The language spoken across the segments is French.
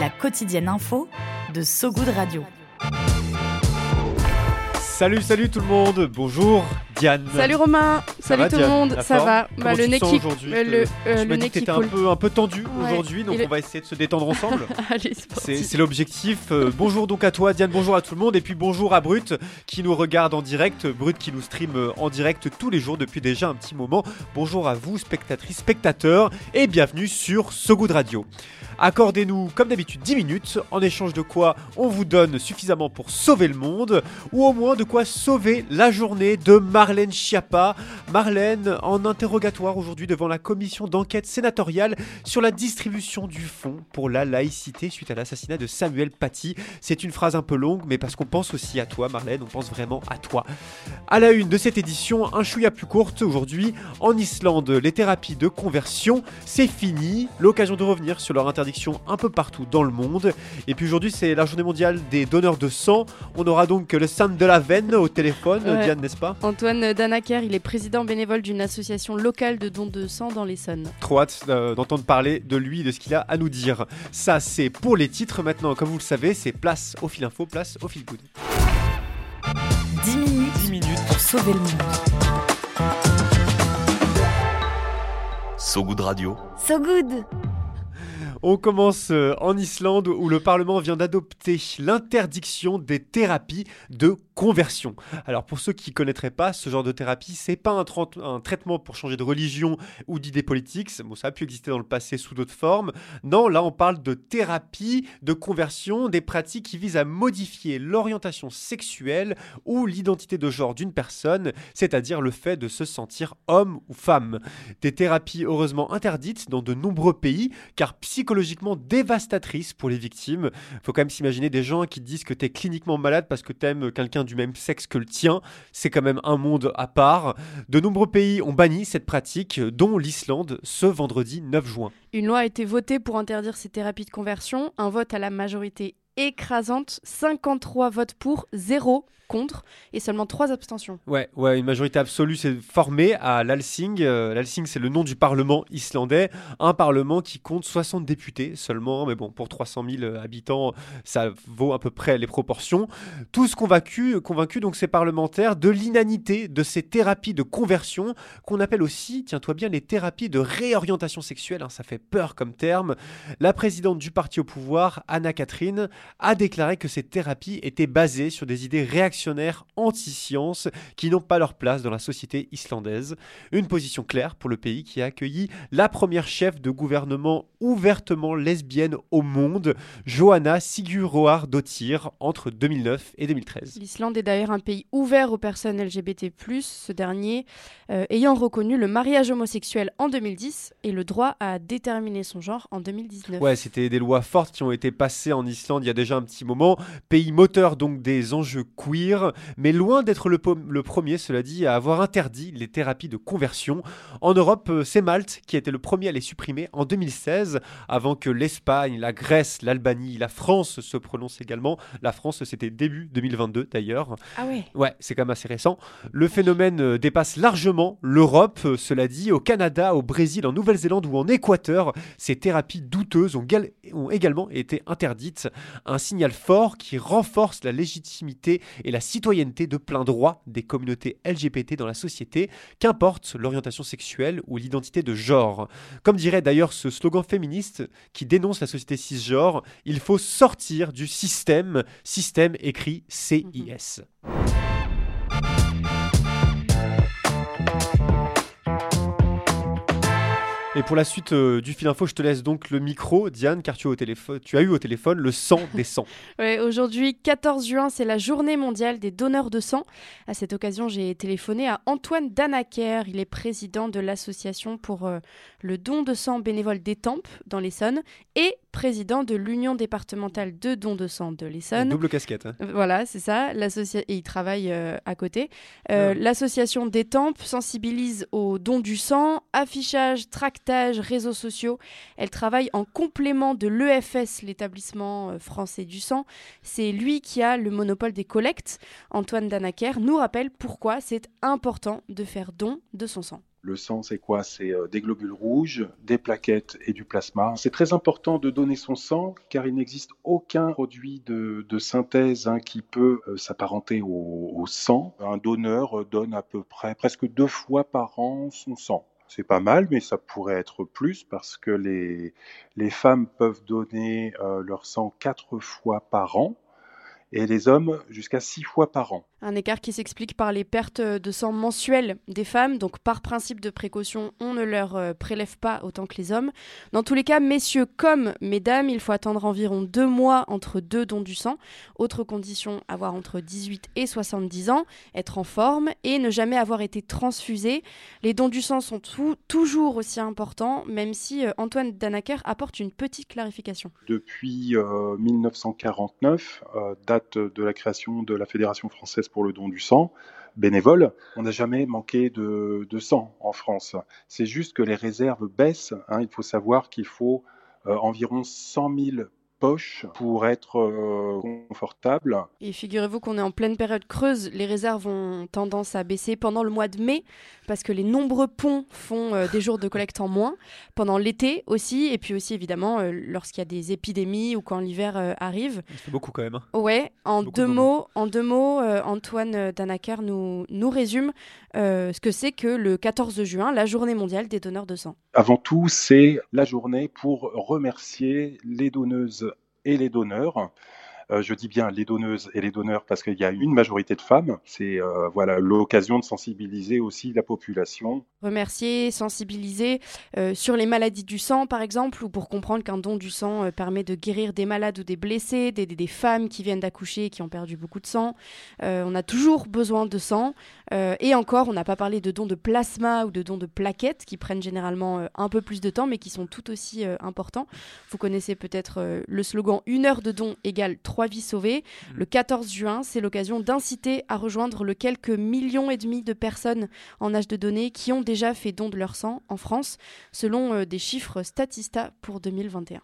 La quotidienne info de So Good Radio. Salut, salut tout le monde. Bonjour Diane. Salut Romain. Ça salut va, tout Diane le monde. La Ça va. Comment le nez qui aujourd'hui euh, le, euh, Tu le m'as dit nez que qui t'étais un peu, un peu tendu Ouais. aujourd'hui, donc le- on va essayer de se détendre ensemble. Allez, c'est C'est parti. c'est l'objectif. Euh, bonjour donc à toi, Diane. Bonjour à tout le monde. Et puis bonjour à Brut qui nous regarde en direct. Brut qui nous stream euh, en direct tous les jours depuis déjà un petit moment. Bonjour à vous, spectatrices, spectateurs. Et bienvenue sur So Good Radio. Accordez-nous, comme d'habitude, 10 minutes, en échange de quoi on vous donne suffisamment pour sauver le monde, ou au moins de quoi sauver la journée de Marlène Schiappa. Marlène en interrogatoire aujourd'hui devant la commission d'enquête sénatoriale sur la distribution du fonds pour la laïcité suite à l'assassinat de Samuel Paty. C'est une phrase un peu longue, mais parce qu'on pense aussi à toi, Marlène, on pense vraiment à toi. À la une de cette édition, un chouïa plus courte aujourd'hui. En Islande, les thérapies de conversion, c'est fini. L'occasion de revenir sur leur interdiction un peu partout dans le monde. Et puis aujourd'hui, c'est la journée mondiale des donneurs de sang. On aura donc le Sam de la veine au téléphone, Ouais. Diane, n'est-ce pas? Antoine Danaker, il est président bénévole d'une association locale de dons de sang dans l'Essonne. Trop hâte euh, d'entendre parler de lui, de ce qu'il a à nous dire. Ça, c'est pour les titres. Maintenant, comme vous le savez, c'est place au fil info, place au fil good. 10 minutes 10 minutes. pour sauver le monde. So Good Radio. So Good On commence euh, en Islande où le Parlement vient d'adopter l'interdiction des thérapies de conversion. Alors pour ceux qui ne connaîtraient pas ce genre de thérapie, c'est pas un, un traitement pour changer de religion ou d'idée politique. Bon, ça a pu exister dans le passé sous d'autres formes. Non, là on parle de thérapie de conversion, des pratiques qui visent à modifier l'orientation sexuelle ou l'identité de genre d'une personne, c'est-à-dire le fait de se sentir homme ou femme. Des thérapies heureusement interdites dans de nombreux pays, car psychologiquement dévastatrices pour les victimes. Faut quand même s'imaginer des gens qui disent que t'es cliniquement malade parce que t'aimes quelqu'un du même sexe que le tien. C'est quand même un monde à part. De nombreux pays ont banni cette pratique, dont l'Islande ce vendredi 9 juin. Une loi a été votée pour interdire ces thérapies de conversion. Un vote à la majorité écrasante. 53 votes pour, 0 contre et seulement 3 abstentions. Ouais, ouais, une majorité absolue s'est formée à l'Alsing. Euh, c'est le nom du parlement islandais. Un parlement qui compte 60 députés seulement, mais bon, pour 300 000 habitants, ça vaut à peu près les proportions. Tous convaincus, convaincus donc ces parlementaires de l'inanité de ces thérapies de conversion qu'on appelle aussi, tiens-toi bien, les thérapies de réorientation sexuelle. hein, ça fait peur comme terme. La présidente du parti au pouvoir, Anna Catherine, a déclaré que ces thérapies étaient basées sur des idées réactionnaires anti-science qui n'ont pas leur place dans la société islandaise. Une position claire pour le pays qui a accueilli la première chef de gouvernement ouvertement lesbienne au monde, Johanna Sigurðardóttir, entre 2009 et 2013. L'Islande est d'ailleurs un pays ouvert aux personnes LGBT+, ce dernier euh, ayant reconnu le mariage homosexuel en 2010 et le droit à déterminer son genre en 2019. Ouais, c'était des lois fortes qui ont été passées en Islande il y a déjà un petit moment. Pays moteur donc des enjeux queer, mais loin d'être le, premier, cela dit, à avoir interdit les thérapies de conversion. En Europe, euh, c'est Malte qui a été le premier à les supprimer en 2016, avant que l'Espagne, la Grèce, l'Albanie, la France se prononcent également. La France, c'était début 2022 d'ailleurs. Ah ouais Ouais, c'est quand même assez récent. Le phénomène euh, dépasse largement l'Europe, euh, cela dit, au Canada, au Brésil, en Nouvelle-Zélande ou en Équateur. Ces thérapies douteuses ont également été interdites. Un signal fort qui renforce la légitimité et la citoyenneté de plein droit des communautés LGBT dans la société, qu'importe l'orientation sexuelle ou l'identité de genre. Comme dirait d'ailleurs ce slogan féministe qui dénonce la société cisgenre, il faut sortir du système, système écrit CIS. Et pour la suite euh, du fil info, je te laisse donc le micro, Diane, car tu as, eu au téléphone le sang des sangs. Ouais, Aujourd'hui, 14 juin, c'est la journée mondiale des donneurs de sang. À cette occasion, j'ai téléphoné à Antoine Danaker. Il est président de l'association pour euh, le don de sang bénévole d'Étampes, dans l'Essonne, et président de l'Union départementale de dons de sang de l'Essonne. Double casquette. hein. Euh, Voilà, c'est ça. Et il travaille euh, à côté. Euh, L'association des Tempes sensibilise aux dons du sang, affichage, tractage, réseaux sociaux. Elle travaille en complément de l'EFS, l'établissement français du sang. C'est lui qui a le monopole des collectes. Antoine Danaker nous rappelle pourquoi c'est important de faire don de son sang. Le sang, c'est quoi? C'est euh, des globules rouges, des plaquettes et du plasma. C'est très important de donner son sang car il n'existe aucun produit de, synthèse hein, qui peut euh, s'apparenter au, sang. Un donneur euh, donne à peu près presque deux fois par an son sang. C'est pas mal, mais ça pourrait être plus parce que les, les femmes peuvent donner leur sang quatre fois par an et les hommes jusqu'à six fois par an. Un écart qui s'explique par les pertes de sang mensuelles des femmes. Donc, par principe de précaution, on ne leur euh, prélève pas autant que les hommes. Dans tous les cas, messieurs comme mesdames, il faut attendre environ deux mois entre deux dons du sang. Autre condition, avoir entre 18 et 70 ans, être en forme et ne jamais avoir été transfusé. Les dons du sang sont tout- toujours aussi importants, même si euh, Antoine Danaker apporte une petite clarification. Depuis euh, 1949, euh, date de la création de la Fédération française pour le don du sang, bénévole, on n'a jamais manqué de, de sang en France. C'est juste que les réserves baissent. hein. Il faut savoir qu'il faut euh, environ 100 000 poches pour être euh, confortable. Et figurez-vous qu'on est en pleine période creuse, les réserves ont tendance à baisser pendant le mois de mai, parce que les nombreux ponts font euh, des jours de collecte en moins, pendant l'été aussi, et puis aussi évidemment euh, lorsqu'il y a des épidémies ou quand l'hiver euh, arrive. Fait beaucoup quand même. hein. Ouais, en deux de mots, en deux mots, euh, Antoine Danaker nous, nous résume euh, ce que c'est que le 14 juin, la journée mondiale des donneurs de sang. Avant tout, c'est la journée pour remercier les donneuses et les donneurs. Euh, je dis bien les donneuses et les donneurs parce qu'il y a une majorité de femmes. C'est euh, voilà l'occasion de sensibiliser aussi la population. remercier, sensibiliser euh, sur les maladies du sang, par exemple, ou pour comprendre qu'un don du sang permet de guérir des malades ou des blessés, des, femmes qui viennent d'accoucher et qui ont perdu beaucoup de sang. On a toujours besoin de sang. Et encore, on n'a pas parlé de dons de plasma ou de dons de plaquettes qui prennent généralement un peu plus de temps, mais qui sont tout aussi importants. Vous connaissez peut-être le slogan Une heure de don égale trois vies sauvées. Le 14 juin, c'est l'occasion d'inciter à rejoindre le quelques millions et demi de personnes en âge de donner qui ont déjà fait don de leur sang en France, selon euh, des chiffres Statista pour 2021.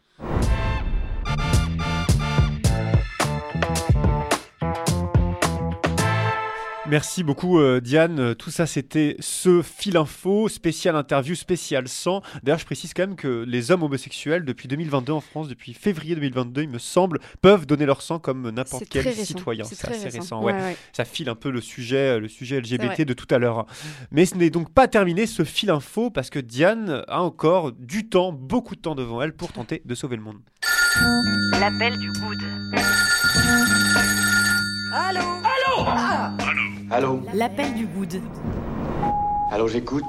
Merci beaucoup euh, Diane. Tout ça c'était ce fil info, spécial interview, spécial sang. D'ailleurs je précise quand même que les hommes homosexuels depuis 2022 en France, depuis février 2022 il me semble, peuvent donner leur sang comme n'importe quel citoyen. C'est assez récent. récent. ouais. Ouais, ouais. Ça file un peu le sujet, le sujet LGBT de tout à l'heure. Mais ce n'est donc pas terminé ce fil info parce que Diane a encore du temps, beaucoup de temps devant elle pour tenter de sauver le monde. L'appel du good. Allô? L'appel du good. Allô, j'écoute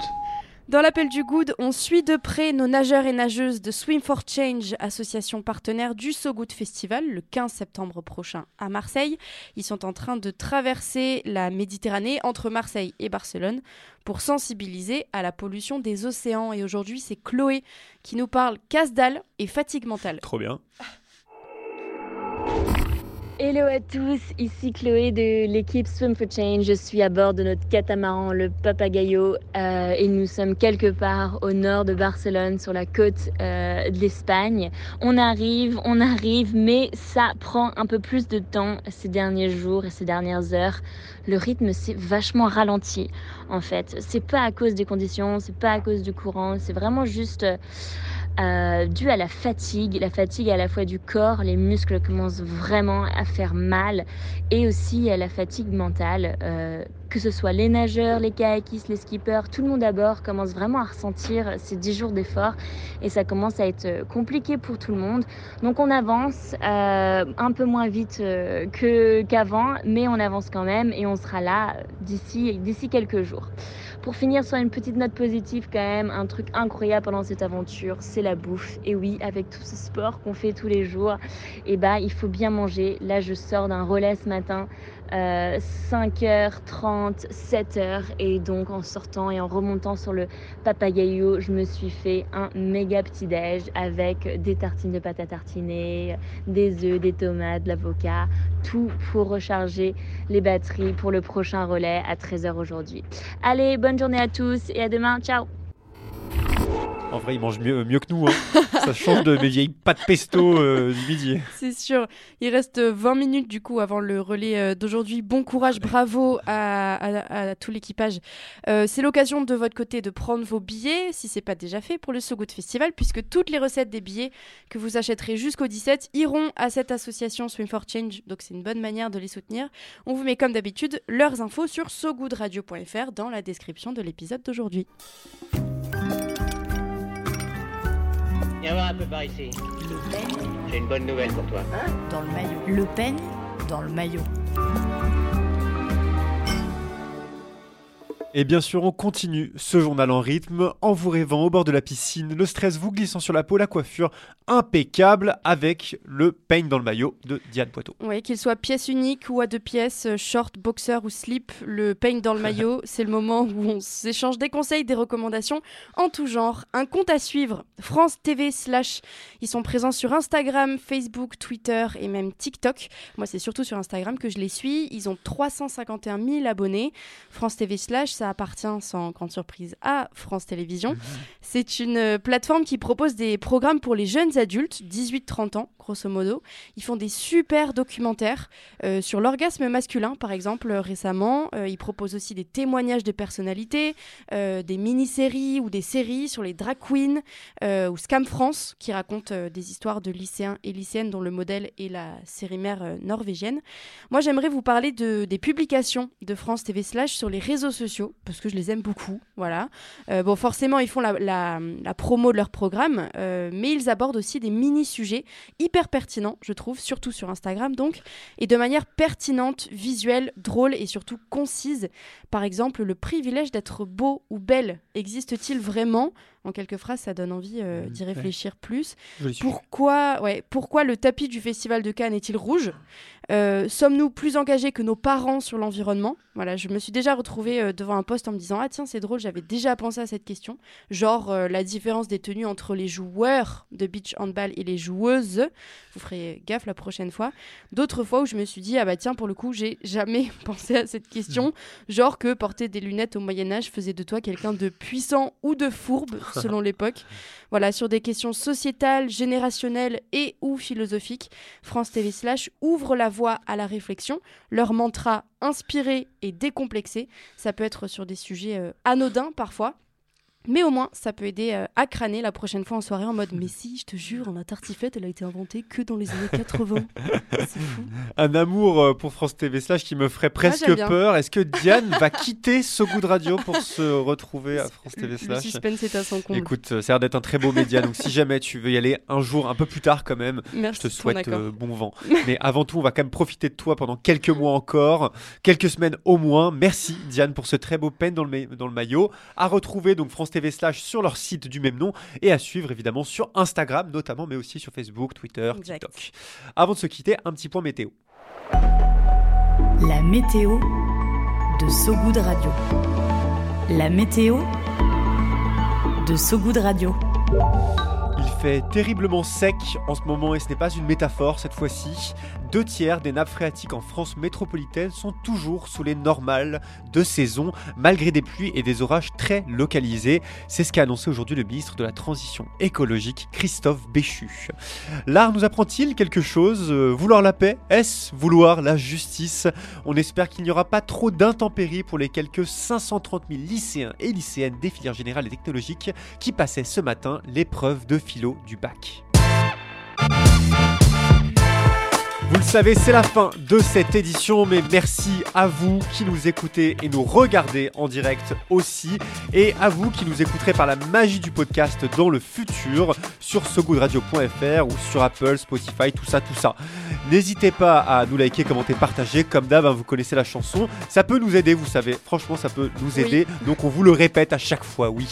Dans l'appel du Good, on suit de près nos nageurs et nageuses de Swim for Change, association partenaire du So Good Festival, le 15 septembre prochain à Marseille. Ils sont en train de traverser la Méditerranée entre Marseille et Barcelone pour sensibiliser à la pollution des océans. Et aujourd'hui, c'est Chloé qui nous parle casse-dalle et fatigue mentale. Trop bien. Hello à tous, ici Chloé de l'équipe Swim for Change. Je suis à bord de notre catamaran, le Papagayo, euh, et nous sommes quelque part au nord de Barcelone, sur la côte euh, de l'Espagne. On arrive, on arrive, mais ça prend un peu plus de temps ces derniers jours et ces dernières heures. Le rythme s'est vachement ralenti, en fait. C'est pas à cause des conditions, c'est pas à cause du courant, c'est vraiment juste. Euh, dû à la fatigue, la fatigue à la fois du corps, les muscles commencent vraiment à faire mal, et aussi à la fatigue mentale, euh, que ce soit les nageurs, les kayakistes, les skippers, tout le monde à bord commence vraiment à ressentir ces 10 jours d'effort, et ça commence à être compliqué pour tout le monde. Donc on avance euh, un peu moins vite euh, que qu'avant, mais on avance quand même, et on sera là d'ici quelques jours. Pour finir sur une petite note positive quand même, un truc incroyable pendant cette aventure, c'est la bouffe. Et oui, avec tout ce sport qu'on fait tous les jours, et bah il faut bien manger. Là, je sors d'un relais ce matin euh, 5h30, 7h. Et donc en sortant et en remontant sur le papagayo, je me suis fait un méga petit déj avec des tartines de pâte à tartiner, des œufs, des tomates, de l'avocat, tout pour recharger les batteries pour le prochain relais à 13h aujourd'hui. Allez, bonne journée à tous et à demain. Ciao En vrai, ils mangent mieux, mieux que nous. hein. Ça change de mes vieilles pâtes pesto euh, du midi. C'est sûr. Il reste 20 minutes du coup avant le relais euh, d'aujourd'hui. Bon courage, bravo à, tout l'équipage. Euh, c'est l'occasion de votre côté de prendre vos billets, si c'est pas déjà fait, pour le So Good Festival, puisque toutes les recettes des billets que vous achèterez jusqu'au 17 iront à cette association Swim for Change. Donc c'est une bonne manière de les soutenir. On vous met comme d'habitude leurs infos sur sogoodradio.fr dans la description de l'épisode d'aujourd'hui. Viens voir un peu par ici. J'ai une bonne nouvelle pour toi. Dans le maillot. Le Pen? Dans le maillot. Et bien sûr, on continue ce journal en rythme, en vous rêvant au bord de la piscine, le stress vous glissant sur la peau, la coiffure impeccable avec le peigne dans le maillot de Diane Poitot. Oui, qu'il soit pièce unique ou à deux pièces, short, boxer ou slip, le peigne dans le maillot, c'est le moment où on s'échange des conseils, des recommandations en tout genre. Un compte à suivre, France TV slash. Ils sont présents sur Instagram, Facebook, Twitter et même TikTok. Moi, c'est surtout sur Instagram que je les suis. Ils ont 351 000 abonnés. France TV slash, ça appartient sans grande surprise à France Télévisions. C'est une euh, plateforme qui propose des programmes pour les jeunes adultes, 18-30 ans, grosso modo. Ils font des super documentaires euh, sur l'orgasme masculin, par exemple, euh, récemment. Euh, ils proposent aussi des témoignages de personnalités, euh, des mini-séries ou des séries sur les drag queens ou Scam France, qui racontent des histoires de lycéens et lycéennes dont le modèle est la série mère norvégienne. Moi, j'aimerais vous parler de, des publications de France TV Slash sur les réseaux sociaux, parce que je les aime beaucoup. Voilà. Euh, bon, forcément, ils font la, la- promo de leur programme, euh, mais ils abordent aussi des mini-sujets hyper pertinents, je trouve, surtout sur Instagram donc, et de manière pertinente, visuelle, drôle et surtout concise. Par exemple, le privilège d'être beau ou belle existe-t-il vraiment? En quelques phrases, ça donne envie euh, d'y réfléchir plus. Pourquoi, ouais, pourquoi le tapis du Festival de Cannes est-il rouge? Euh, Sommes-nous plus engagés que nos parents sur l'environnement? Voilà, je me suis déjà retrouvée euh, devant un poste en me disant Ah tiens, c'est drôle, j'avais déjà pensé à cette question. Genre la différence des tenues entre les joueurs de beach handball et les joueuses. Vous ferez gaffe la prochaine fois. D'autres fois où je me suis dit Ah bah tiens, pour le coup, j'ai jamais pensé à cette question. Genre que porter des lunettes au Moyen-Âge faisait de toi quelqu'un de puissant ou de fourbe, selon l'époque. Voilà, sur des questions sociétales, générationnelles et ou philosophiques, France TV Slash ouvre la voie à la réflexion. Leur mantra inspiré et décomplexé, ça peut être sur des sujets euh, anodins parfois. Mais au moins, ça peut aider euh, à crâner la prochaine fois en soirée en mode Mais si, je te jure, la tartiflette, elle a été inventée que dans les années 80. C'est fou. Un amour euh, pour France TV Slash qui me ferait presque Ah, peur. Est-ce que Diane va quitter ce goût de radio pour se retrouver à France TV Le Slash? suspense est à son comble. Écoute, euh, ça a l'air d'être un très beau média, donc si jamais tu veux y aller un jour un peu plus tard quand même, Merci je te souhaite euh, bon vent. Mais avant tout, on va quand même profiter de toi pendant quelques mois encore, quelques semaines au moins. Merci Diane pour ce très beau pen dans le, dans le maillot. À retrouver donc France TV Slash sur leur site du même nom et à suivre évidemment sur Instagram notamment, mais aussi sur Facebook, Twitter, Exact. TikTok. Avant de se quitter, un petit point météo. La météo de Sogoud Radio. La météo de Sogoud Radio. Terriblement sec en ce moment et ce n'est pas une métaphore cette fois-ci. Deux tiers des nappes phréatiques en France métropolitaine sont toujours sous les normales de saison, malgré des pluies et des orages très localisés. C'est ce qu'a annoncé aujourd'hui le ministre de la Transition écologique, Christophe Béchu. L'art nous apprend-il quelque chose? Euh, Vouloir la paix Est-ce vouloir la justice? On espère qu'il n'y aura pas trop d'intempéries pour les quelques 530 000 lycéens et lycéennes des filières générales et technologiques qui passaient ce matin l'épreuve de philo du bac. Vous le savez, c'est la fin de cette édition, mais merci à vous qui nous écoutez et nous regardez en direct aussi, et à vous qui nous écouterez par la magie du podcast dans le futur sur sogoodradio.fr ou sur Apple, Spotify, tout ça, tout ça. N'hésitez pas à nous liker, commenter, partager, comme d'hab, hein, vous connaissez la chanson, ça peut nous aider, vous savez, franchement ça peut nous Oui. aider, donc on vous le répète à chaque fois, oui.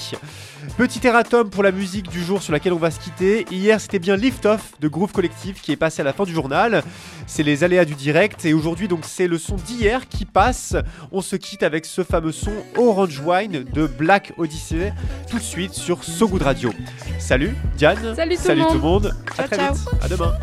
Petit erratum pour la musique du jour sur laquelle on va se quitter. Hier, c'était bien Lift Off de Groove Collective qui est passé à la fin du journal. C'est les aléas du direct et aujourd'hui donc c'est le son d'hier qui passe. On se quitte avec ce fameux son Orange Wine de Black Odyssey tout de suite sur So Good Radio. Salut Diane. Salut tout, Salut le, tout le monde. monde. Ciao, à très ciao. vite. À demain.